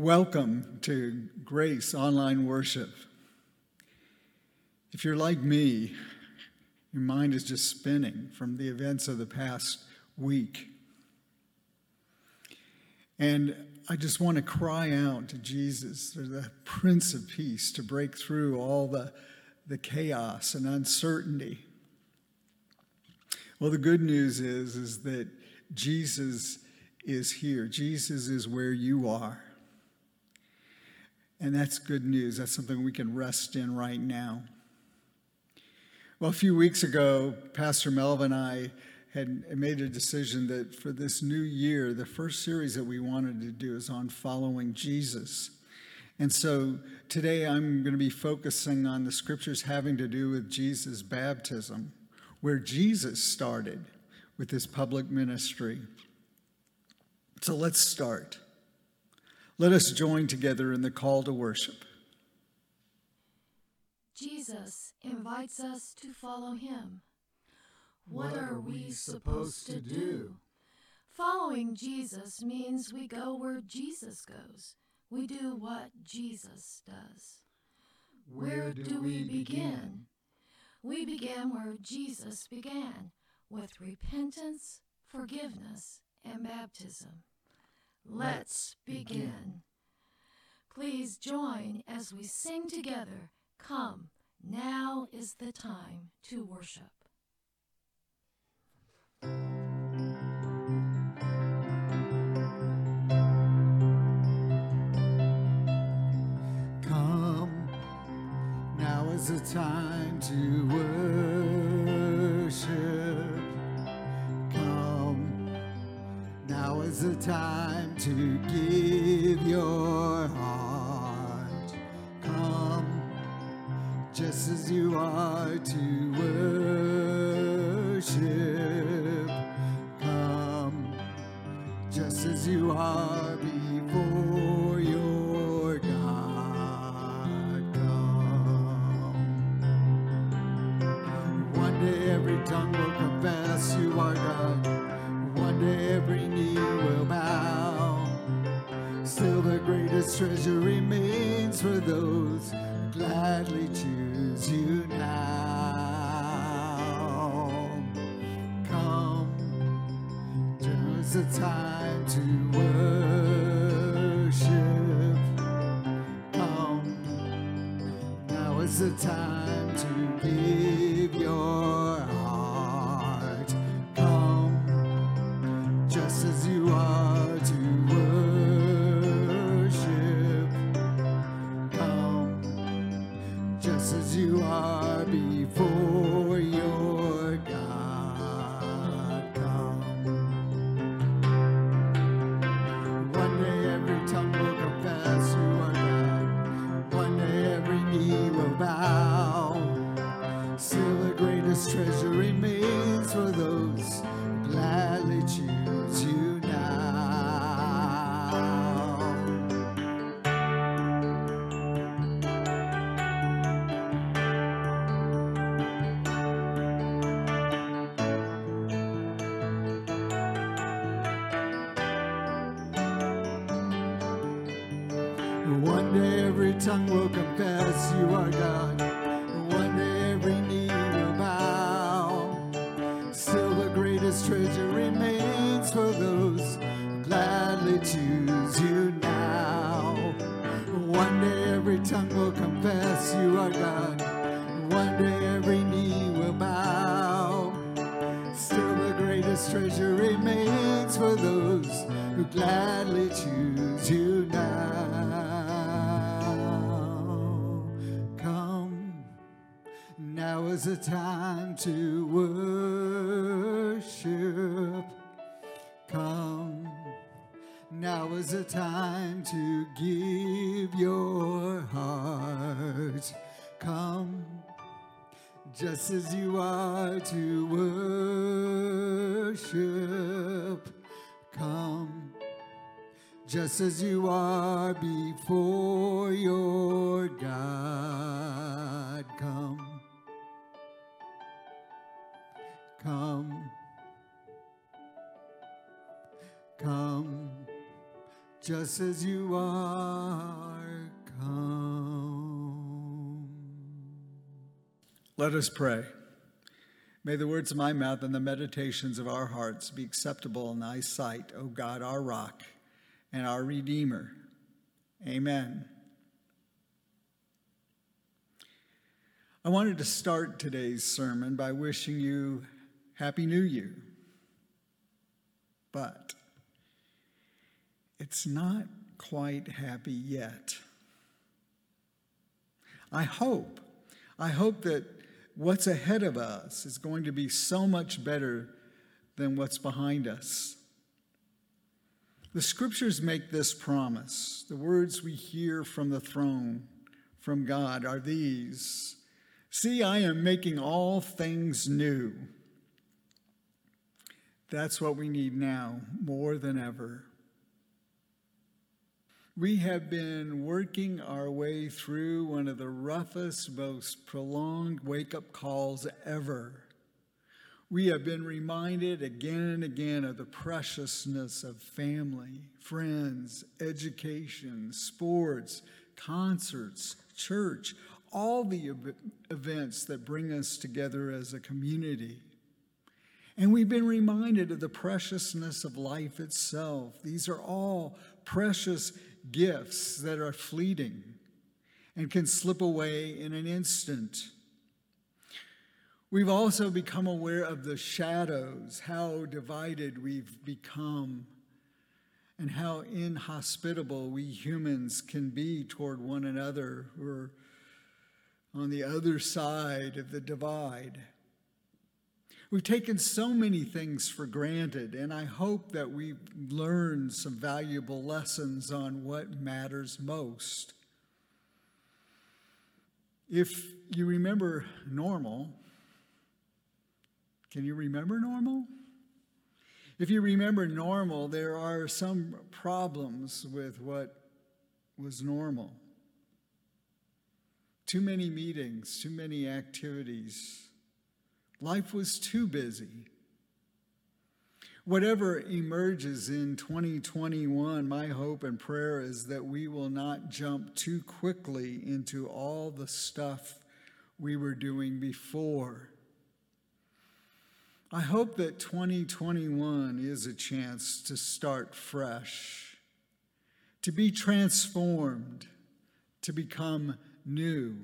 Welcome to Grace Online Worship. If you're like me, your mind is just spinning from the events of the past week. And I just want to cry out to Jesus, the Prince of Peace, to break through all the, the chaos and uncertainty. Well, the good news is, is that Jesus is here. Jesus is where you are. And that's good news. That's something we can rest in right now. Well, a few weeks ago, Pastor Melvin and I had made a decision that for this new year, the first series that we wanted to do is on following Jesus. And so today I'm going to be focusing on the scriptures having to do with Jesus' baptism, where Jesus started with his public ministry. So let's start. Let us join together in the call to worship. Jesus invites us to follow him. What are we supposed to do? Following Jesus means we go where Jesus goes. We do what Jesus does. Where do we begin? We begin where Jesus began, with repentance, forgiveness, and baptism. Let's begin. Please join as we sing together. Come, now is the time to worship. Come, now is the time to worship. Now is the time to give your heart. Come, just as you are to worship. Come, just as you are the greatest treasure remains for those who gladly choose you now. One day every tongue will confess you are God. Time to give your heart. Come, just as you are to worship. Come, just as you are before your God. Come, come, come, just as you are, come. Let us pray. May the words of my mouth and the meditations of our hearts be acceptable in thy sight, O God, our rock and our Redeemer. Amen. I wanted to start today's sermon by wishing you Happy New Year. But it's not quite happy yet. I hope, I hope that what's ahead of us is going to be so much better than what's behind us. The scriptures make this promise. The words we hear from the throne from God are these See, I am making all things new. That's what we need now more than ever. We have been working our way through one of the roughest, most prolonged wake up calls ever. We have been reminded again and again of the preciousness of family, friends, education, sports, concerts, church, all the events that bring us together as a community. And we've been reminded of the preciousness of life itself. These are all precious gifts that are fleeting and can slip away in an instant. We've also become aware of the shadows, how divided we've become, and how inhospitable we humans can be toward one another who are on the other side of the divide. We've taken so many things for granted, and I hope that we've learned some valuable lessons on what matters most. If you remember normal, can you remember normal? If you remember normal, there are some problems with what was normal. Too many meetings, too many activities Life was too busy. Whatever emerges in 2021, my hope and prayer is that we will not jump too quickly into all the stuff we were doing before. I hope that 2021 is a chance to start fresh, to be transformed, to become new.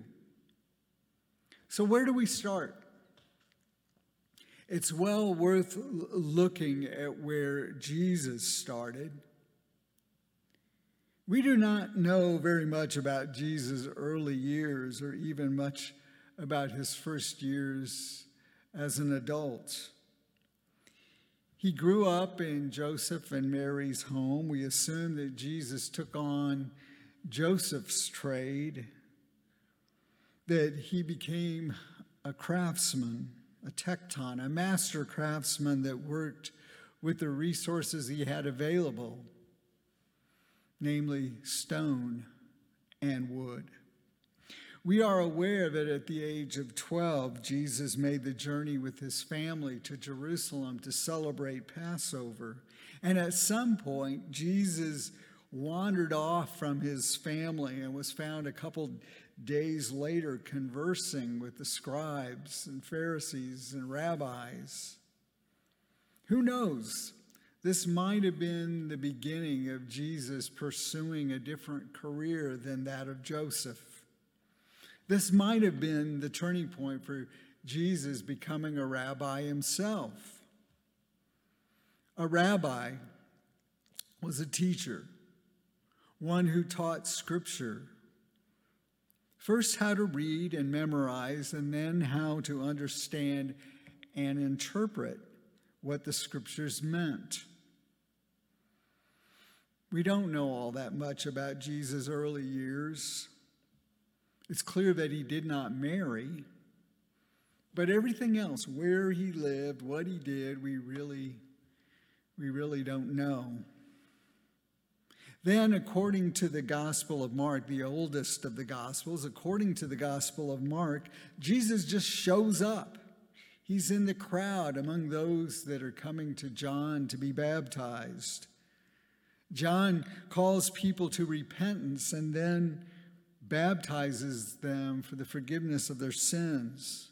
So, where do we start? It's well worth looking at where Jesus started. We do not know very much about Jesus' early years or even much about his first years as an adult. He grew up in Joseph and Mary's home. We assume that Jesus took on Joseph's trade, that he became a craftsman a tekton, a master craftsman that worked with the resources he had available, namely stone and wood. We are aware that at the age of 12, Jesus made the journey with his family to Jerusalem to celebrate Passover. And at some point, Jesus wandered off from his family and was found a couple days later conversing with the scribes and Pharisees and rabbis. Who knows? This might have been the beginning of Jesus pursuing a different career than that of Joseph. This might have been the turning point for Jesus becoming a rabbi himself. A rabbi was a teacher, one who taught scripture First, how to read and memorize, and then how to understand and interpret what the scriptures meant. We don't know all that much about Jesus' early years. It's clear that he did not marry, but everything else, where he lived, what he did, we really, we really don't know. Then, according to the Gospel of Mark, the oldest of the Gospels, according to the Gospel of Mark, Jesus just shows up. He's in the crowd among those that are coming to John to be baptized. John calls people to repentance and then baptizes them for the forgiveness of their sins.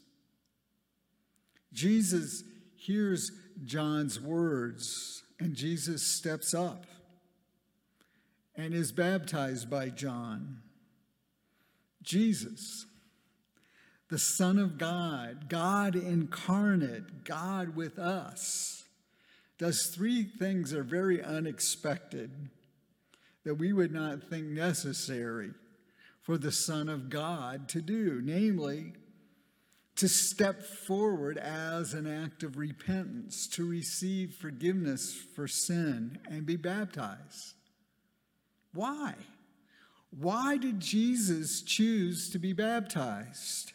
Jesus hears John's words and Jesus steps up and is baptized by John. Jesus, the Son of God, God incarnate, God with us, does three things that are very unexpected that we would not think necessary for the Son of God to do, namely, to step forward as an act of repentance, to receive forgiveness for sin and be baptized. Why? Why did Jesus choose to be baptized?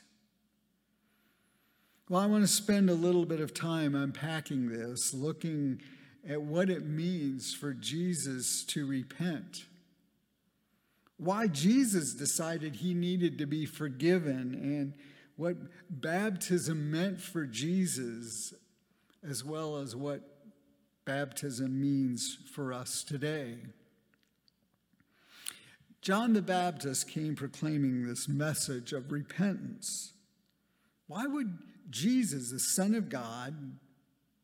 Well, I want to spend a little bit of time unpacking this, looking at what it means for Jesus to repent. Why Jesus decided he needed to be forgiven and what baptism meant for Jesus, as well as what baptism means for us today. John the Baptist came proclaiming this message of repentance. Why would Jesus, the Son of God,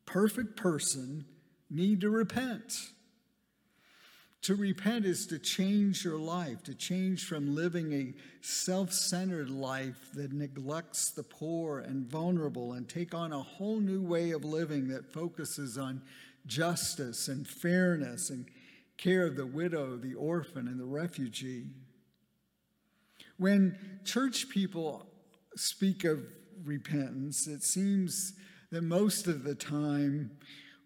perfect person, need to repent? To repent is to change your life, to change from living a self centered life that neglects the poor and vulnerable and take on a whole new way of living that focuses on justice and fairness and care of the widow, the orphan, and the refugee. When church people speak of repentance, it seems that most of the time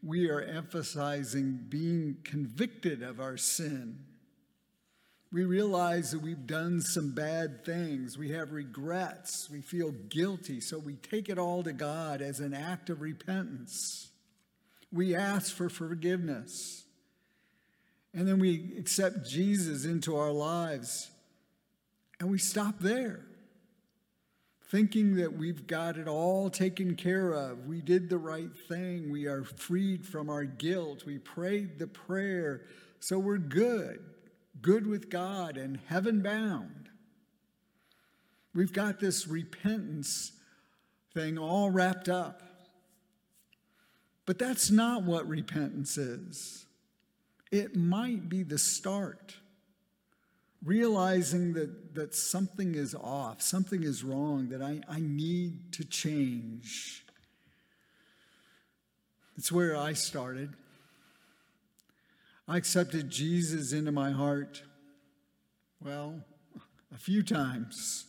we are emphasizing being convicted of our sin. We realize that we've done some bad things. We have regrets. We feel guilty. So we take it all to God as an act of repentance. We ask for forgiveness. And then we accept Jesus into our lives. And we stop there thinking that we've got it all taken care of. We did the right thing. We are freed from our guilt. We prayed the prayer. So we're good, good with God and heaven bound. We've got this repentance thing all wrapped up. But that's not what repentance is. It might be the start realizing that, that something is off, something is wrong, that I, I need to change. It's where I started. I accepted Jesus into my heart, well, a few times.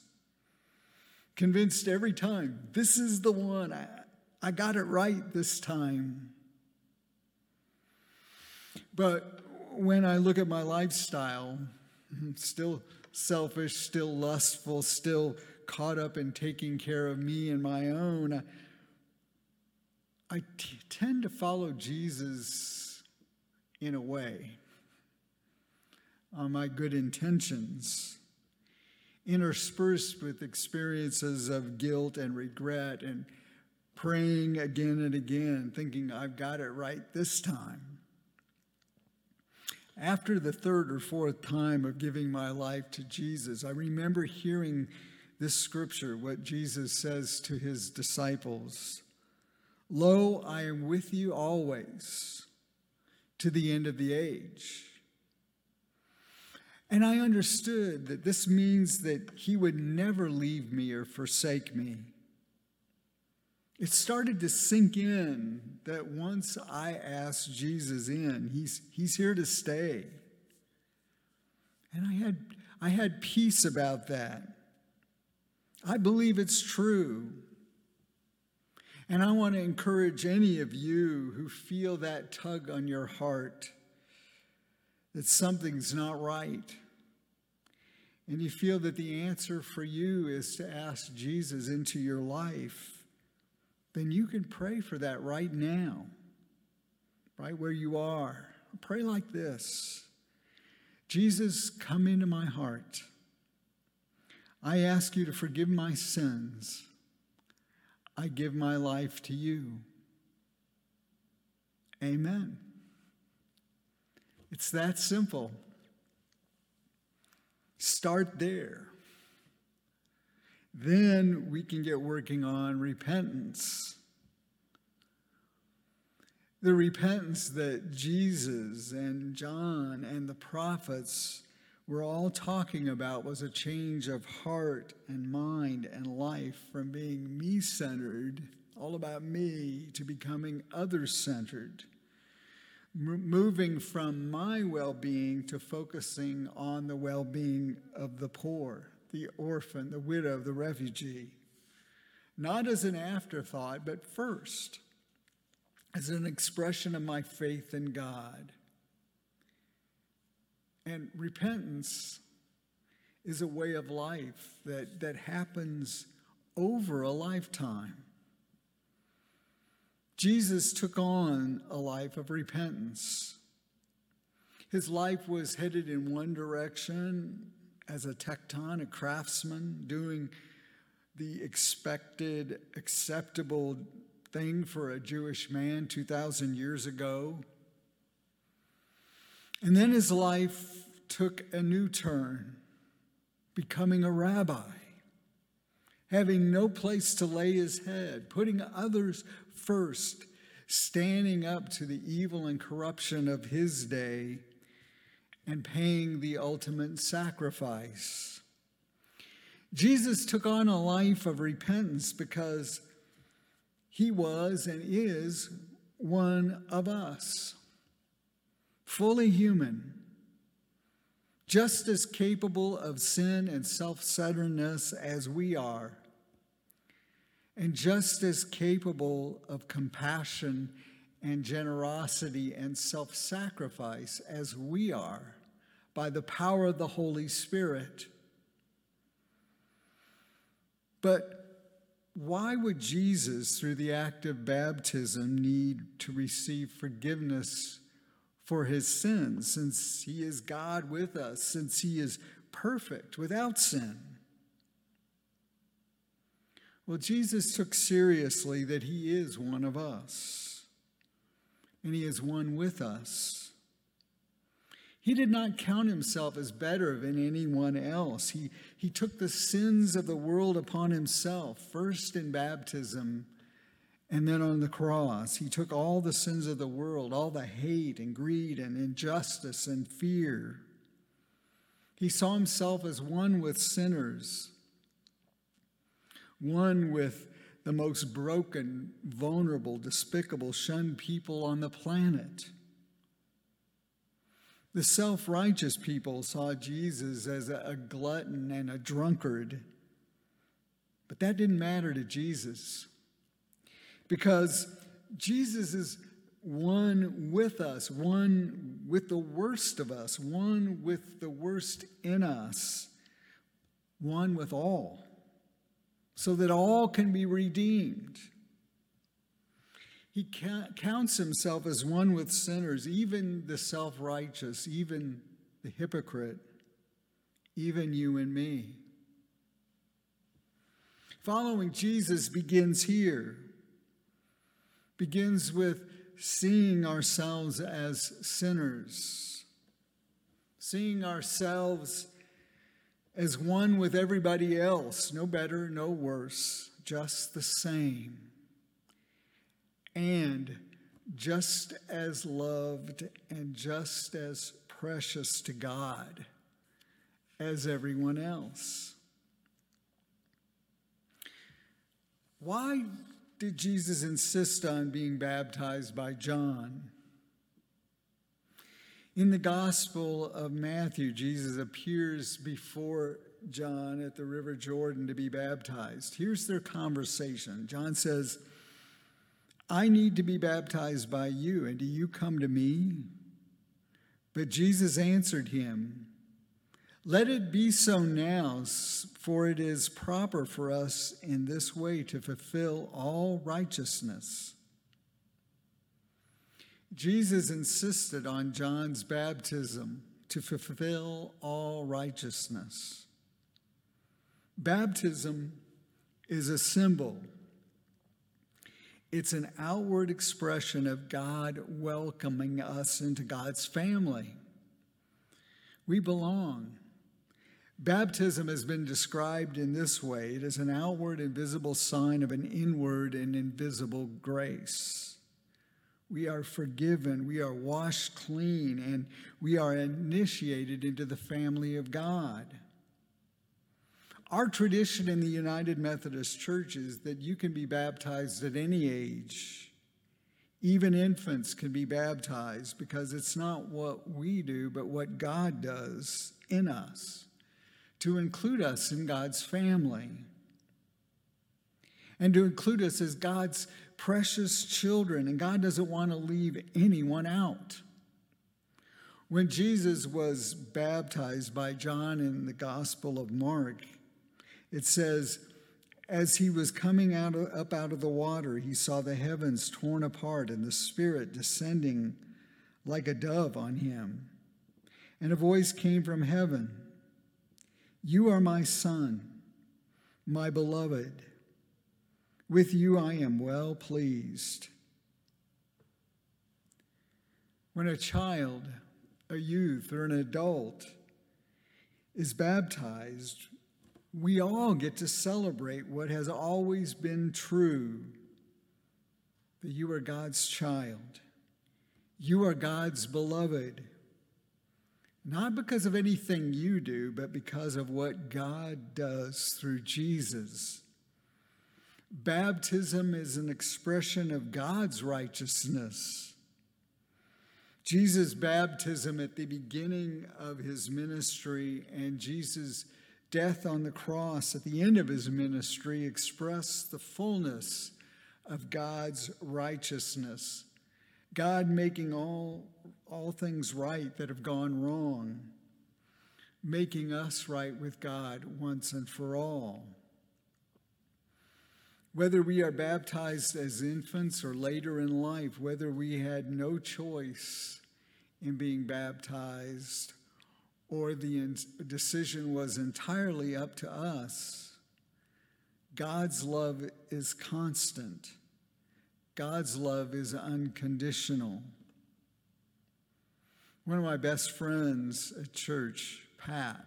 Convinced every time, this is the one. I, I got it right this time. But when I look at my lifestyle, still selfish, still lustful, still caught up in taking care of me and my own. I t- tend to follow Jesus in a way on my good intentions, interspersed with experiences of guilt and regret and praying again and again, thinking I've got it right this time. After the third or fourth time of giving my life to Jesus, I remember hearing this scripture, what Jesus says to his disciples Lo, I am with you always to the end of the age. And I understood that this means that he would never leave me or forsake me. It started to sink in that once I asked Jesus in, he's, he's here to stay. And I had, I had peace about that. I believe it's true. And I want to encourage any of you who feel that tug on your heart that something's not right. And you feel that the answer for you is to ask Jesus into your life then you can pray for that right now, right where you are. Pray like this Jesus, come into my heart. I ask you to forgive my sins. I give my life to you. Amen. It's that simple. Start there. Then we can get working on repentance. The repentance that Jesus and John and the prophets were all talking about was a change of heart and mind and life from being me centered, all about me, to becoming other centered. moving from my well being to focusing on the well being of the poor, the orphan, the widow, the refugee. Not as an afterthought, but first, as an expression of my faith in God. And repentance is a way of life that, that happens over a lifetime. Jesus took on a life of repentance. His life was headed in one direction as a tekton, a craftsman, doing the expected, acceptable thing for a Jewish man 2,000 years ago. And then his life took a new turn, becoming a rabbi, having no place to lay his head, putting others first, standing up to the evil and corruption of his day, and paying the ultimate sacrifice. Jesus took on a life of repentance because he was and is one of us, fully human, just as capable of sin and self centeredness as we are, and just as capable of compassion and generosity and self sacrifice as we are by the power of the Holy Spirit. But why would Jesus, through the act of baptism, need to receive forgiveness for his sins since he is God with us, since he is perfect without sin? Well, Jesus took seriously that he is one of us, and he is one with us. He did not count himself as better than anyone else. He, he took the sins of the world upon himself, first in baptism and then on the cross. He took all the sins of the world, all the hate and greed and injustice and fear. He saw himself as one with sinners, one with the most broken, vulnerable, despicable, shunned people on the planet. The self righteous people saw Jesus as a glutton and a drunkard. But that didn't matter to Jesus because Jesus is one with us, one with the worst of us, one with the worst in us, one with all, so that all can be redeemed. He counts himself as one with sinners, even the self righteous, even the hypocrite, even you and me. Following Jesus begins here, begins with seeing ourselves as sinners, seeing ourselves as one with everybody else, no better, no worse, just the same and just as loved and just as precious to God as everyone else. Why did Jesus insist on being baptized by John? In the Gospel of Matthew, Jesus appears before John at the River Jordan to be baptized. Here's their conversation. John says, I need to be baptized by you, and do you come to me? But Jesus answered him, Let it be so now, for it is proper for us in this way to fulfill all righteousness. Jesus insisted on John's baptism to fulfill all righteousness. Baptism is a symbol It's an outward expression of God welcoming us into God's family. We belong. Baptism has been described in this way it is an outward and visible sign of an inward and invisible grace. We are forgiven, we are washed clean, and we are initiated into the family of God. Our tradition in the United Methodist Church is that you can be baptized at any age. Even infants can be baptized because it's not what we do, but what God does in us to include us in God's family and to include us as God's precious children. And God doesn't want to leave anyone out. When Jesus was baptized by John in the Gospel of Mark, it says, as he was coming out of, up out of the water, he saw the heavens torn apart and the Spirit descending like a dove on him. And a voice came from heaven You are my Son, my beloved. With you I am well pleased. When a child, a youth, or an adult is baptized, we all get to celebrate what has always been true that you are God's child. You are God's beloved. Not because of anything you do, but because of what God does through Jesus. Baptism is an expression of God's righteousness. Jesus' baptism at the beginning of his ministry and Jesus' death on the cross at the end of his ministry express the fullness of God's righteousness. God making all, all things right that have gone wrong, making us right with God once and for all. Whether we are baptized as infants or later in life, whether we had no choice in being baptized or the decision was entirely up to us, God's love is constant. God's love is unconditional. One of my best friends at church, Pat,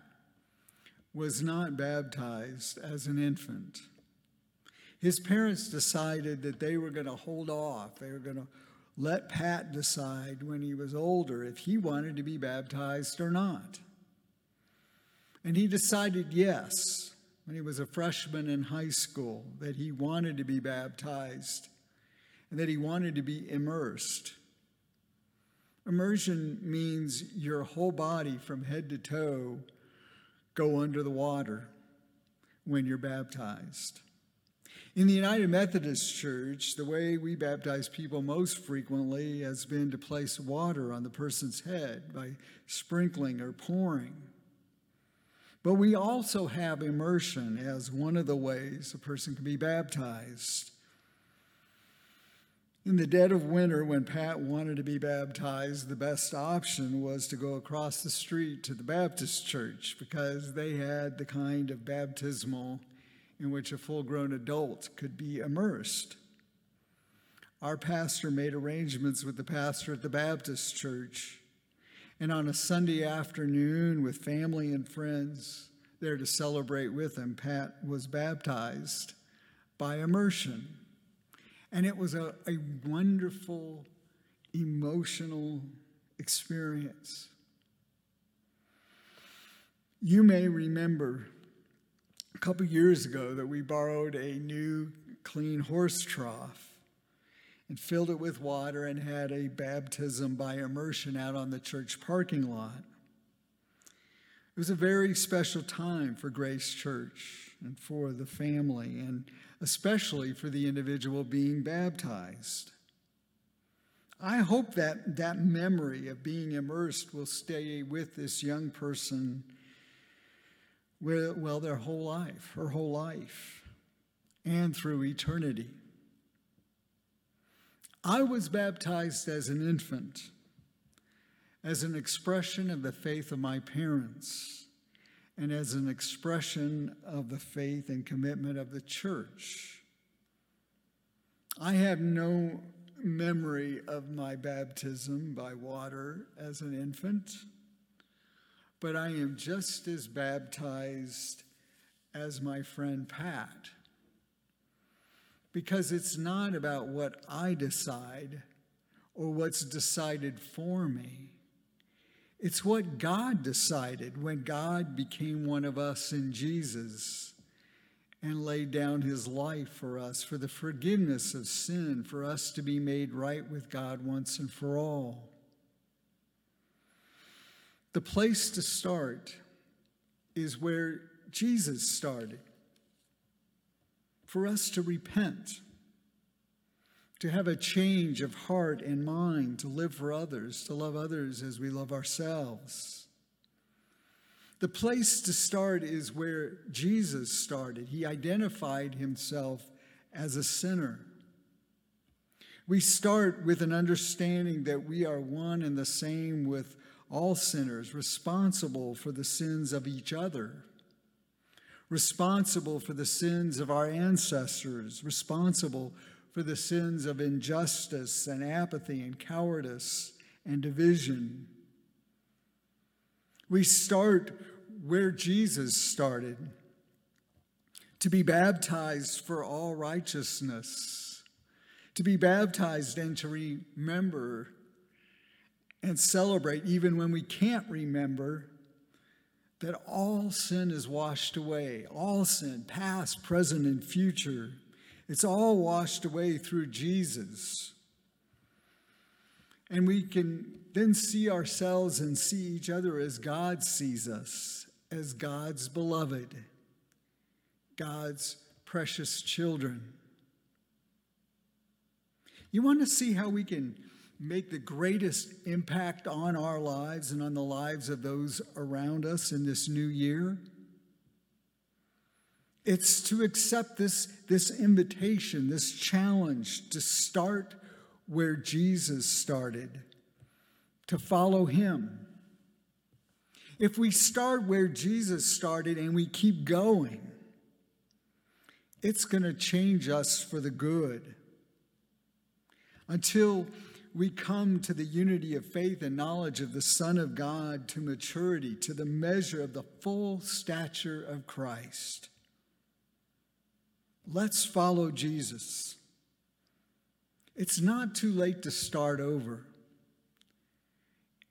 was not baptized as an infant. His parents decided that they were going to hold off. They were going to let Pat decide when he was older if he wanted to be baptized or not. And he decided yes, when he was a freshman in high school, that he wanted to be baptized and that he wanted to be immersed. Immersion means your whole body from head to toe go under the water when you're baptized. In the United Methodist Church, the way we baptize people most frequently has been to place water on the person's head by sprinkling or pouring. But we also have immersion as one of the ways a person can be baptized. In the dead of winter, when Pat wanted to be baptized, the best option was to go across the street to the Baptist church because they had the kind of baptismal in which a full grown adult could be immersed. Our pastor made arrangements with the pastor at the Baptist church and on a Sunday afternoon with family and friends there to celebrate with him, Pat was baptized by immersion. And it was a, a wonderful, emotional experience. You may remember a couple years ago that we borrowed a new clean horse trough and filled it with water and had a baptism by immersion out on the church parking lot. It was a very special time for Grace Church and for the family, and especially for the individual being baptized. I hope that that memory of being immersed will stay with this young person well their whole life, her whole life, and through eternity. I was baptized as an infant, as an expression of the faith of my parents, and as an expression of the faith and commitment of the church. I have no memory of my baptism by water as an infant, but I am just as baptized as my friend Pat. Because it's not about what I decide or what's decided for me. It's what God decided when God became one of us in Jesus and laid down his life for us, for the forgiveness of sin, for us to be made right with God once and for all. The place to start is where Jesus started for us to repent, to have a change of heart and mind, to live for others, to love others as we love ourselves. The place to start is where Jesus started. He identified himself as a sinner. We start with an understanding that we are one and the same with all sinners, responsible for the sins of each other, responsible for the sins of our ancestors, responsible for the sins of injustice and apathy and cowardice and division. We start where Jesus started to be baptized for all righteousness, to be baptized and to remember and celebrate, even when we can't remember, that all sin is washed away. All sin, past, present, and future. It's all washed away through Jesus. And we can then see ourselves and see each other as God sees us as God's beloved, God's precious children. You want to see how we can make the greatest impact on our lives and on the lives of those around us in this new year? It's to accept this, this invitation, this challenge to start where Jesus started, to follow him if we start where Jesus started and we keep going, it's going to change us for the good. Until we come to the unity of faith and knowledge of the Son of God to maturity, to the measure of the full stature of Christ. Let's follow Jesus. It's not too late to start over.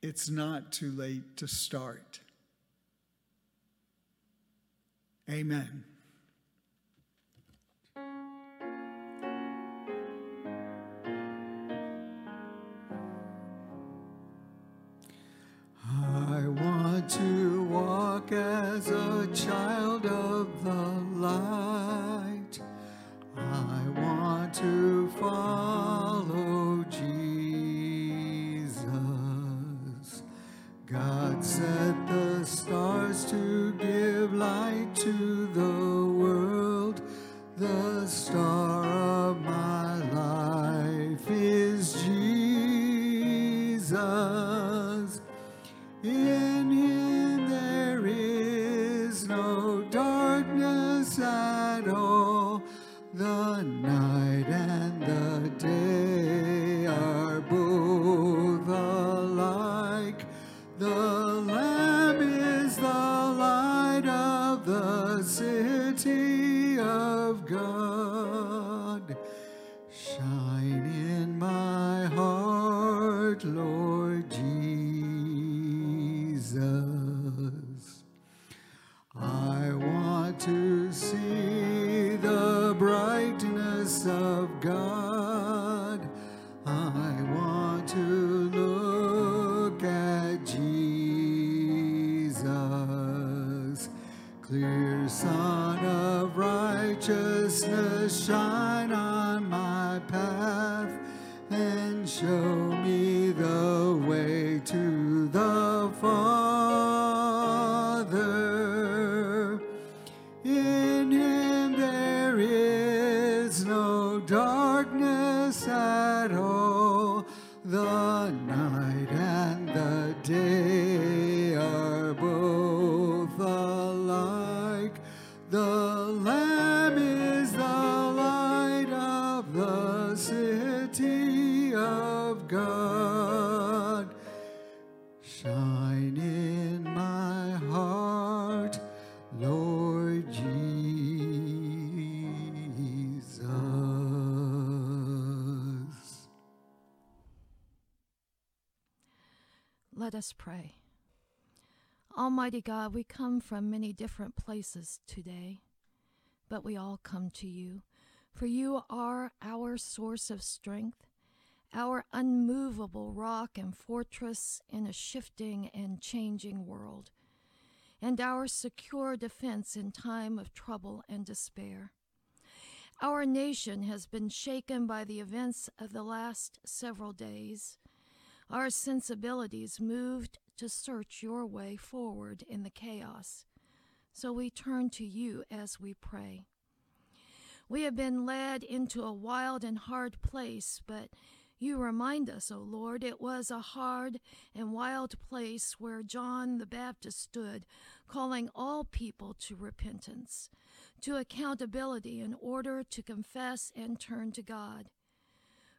It's not too late to start. Amen. Walk as a child of the light. I want to follow Jesus. God set city of God. Shine on my path and show Let us pray. Almighty God, we come from many different places today, but we all come to you, for you are our source of strength, our unmovable rock and fortress in a shifting and changing world, and our secure defense in time of trouble and despair. Our nation has been shaken by the events of the last several days. Our sensibilities moved to search your way forward in the chaos. So we turn to you as we pray. We have been led into a wild and hard place, but you remind us, O Lord, it was a hard and wild place where John the Baptist stood, calling all people to repentance, to accountability in order to confess and turn to God.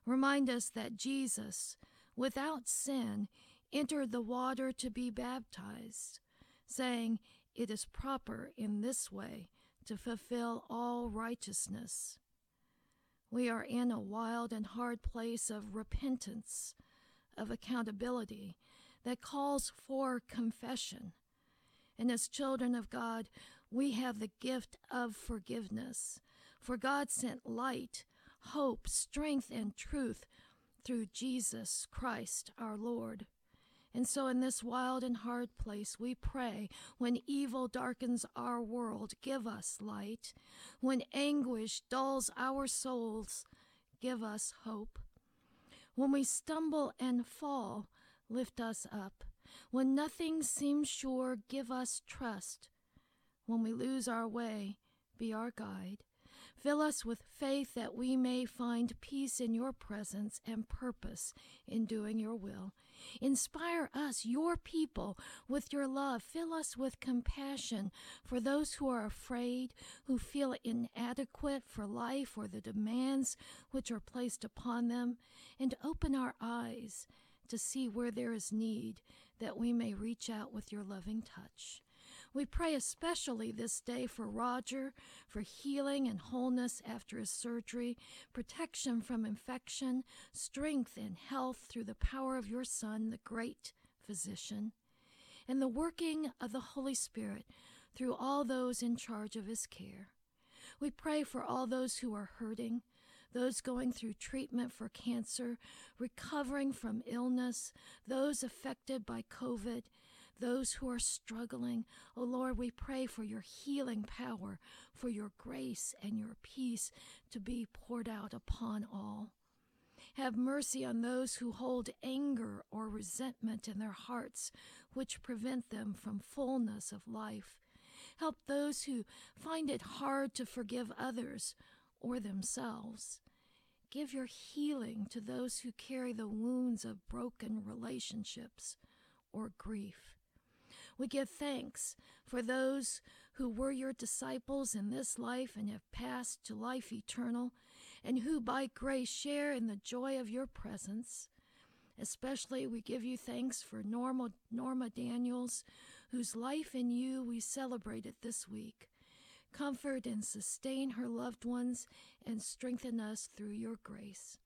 Remind us that Jesus, without sin, entered the water to be baptized, saying, It is proper in this way to fulfill all righteousness. We are in a wild and hard place of repentance, of accountability that calls for confession. And as children of God, we have the gift of forgiveness. For God sent light, hope, strength, and truth through Jesus Christ our Lord. And so, in this wild and hard place, we pray when evil darkens our world, give us light. When anguish dulls our souls, give us hope. When we stumble and fall, lift us up. When nothing seems sure, give us trust. When we lose our way, be our guide. Fill us with faith that we may find peace in your presence and purpose in doing your will. Inspire us, your people, with your love. Fill us with compassion for those who are afraid, who feel inadequate for life or the demands which are placed upon them, and open our eyes to see where there is need that we may reach out with your loving touch. We pray especially this day for Roger, for healing and wholeness after his surgery, protection from infection, strength and health through the power of your Son, the great physician, and the working of the Holy Spirit through all those in charge of his care. We pray for all those who are hurting, those going through treatment for cancer, recovering from illness, those affected by COVID, those who are struggling. Oh Lord, we pray for your healing power, for your grace and your peace to be poured out upon all. Have mercy on those who hold anger or resentment in their hearts, which prevent them from fullness of life. Help those who find it hard to forgive others or themselves. Give your healing to those who carry the wounds of broken relationships or grief. We give thanks for those who were your disciples in this life and have passed to life eternal, and who by grace share in the joy of your presence. Especially, we give you thanks for Norma, Norma Daniels, whose life in you we celebrated this week. Comfort and sustain her loved ones and strengthen us through your grace.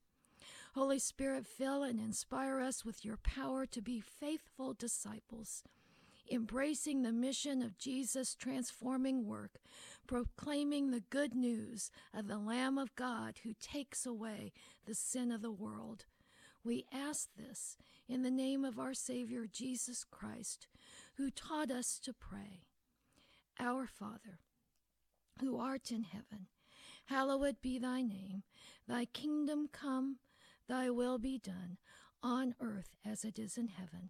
Holy Spirit, fill and inspire us with your power to be faithful disciples embracing the mission of Jesus' transforming work, proclaiming the good news of the Lamb of God who takes away the sin of the world. We ask this in the name of our Savior Jesus Christ, who taught us to pray. Our Father, who art in heaven, hallowed be thy name. Thy kingdom come, thy will be done, on earth as it is in heaven.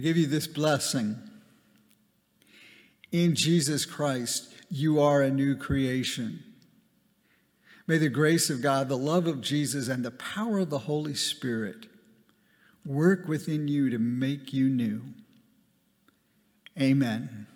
I give you this blessing. In Jesus Christ, you are a new creation. May the grace of God, the love of Jesus, and the power of the Holy Spirit work within you to make you new. Amen.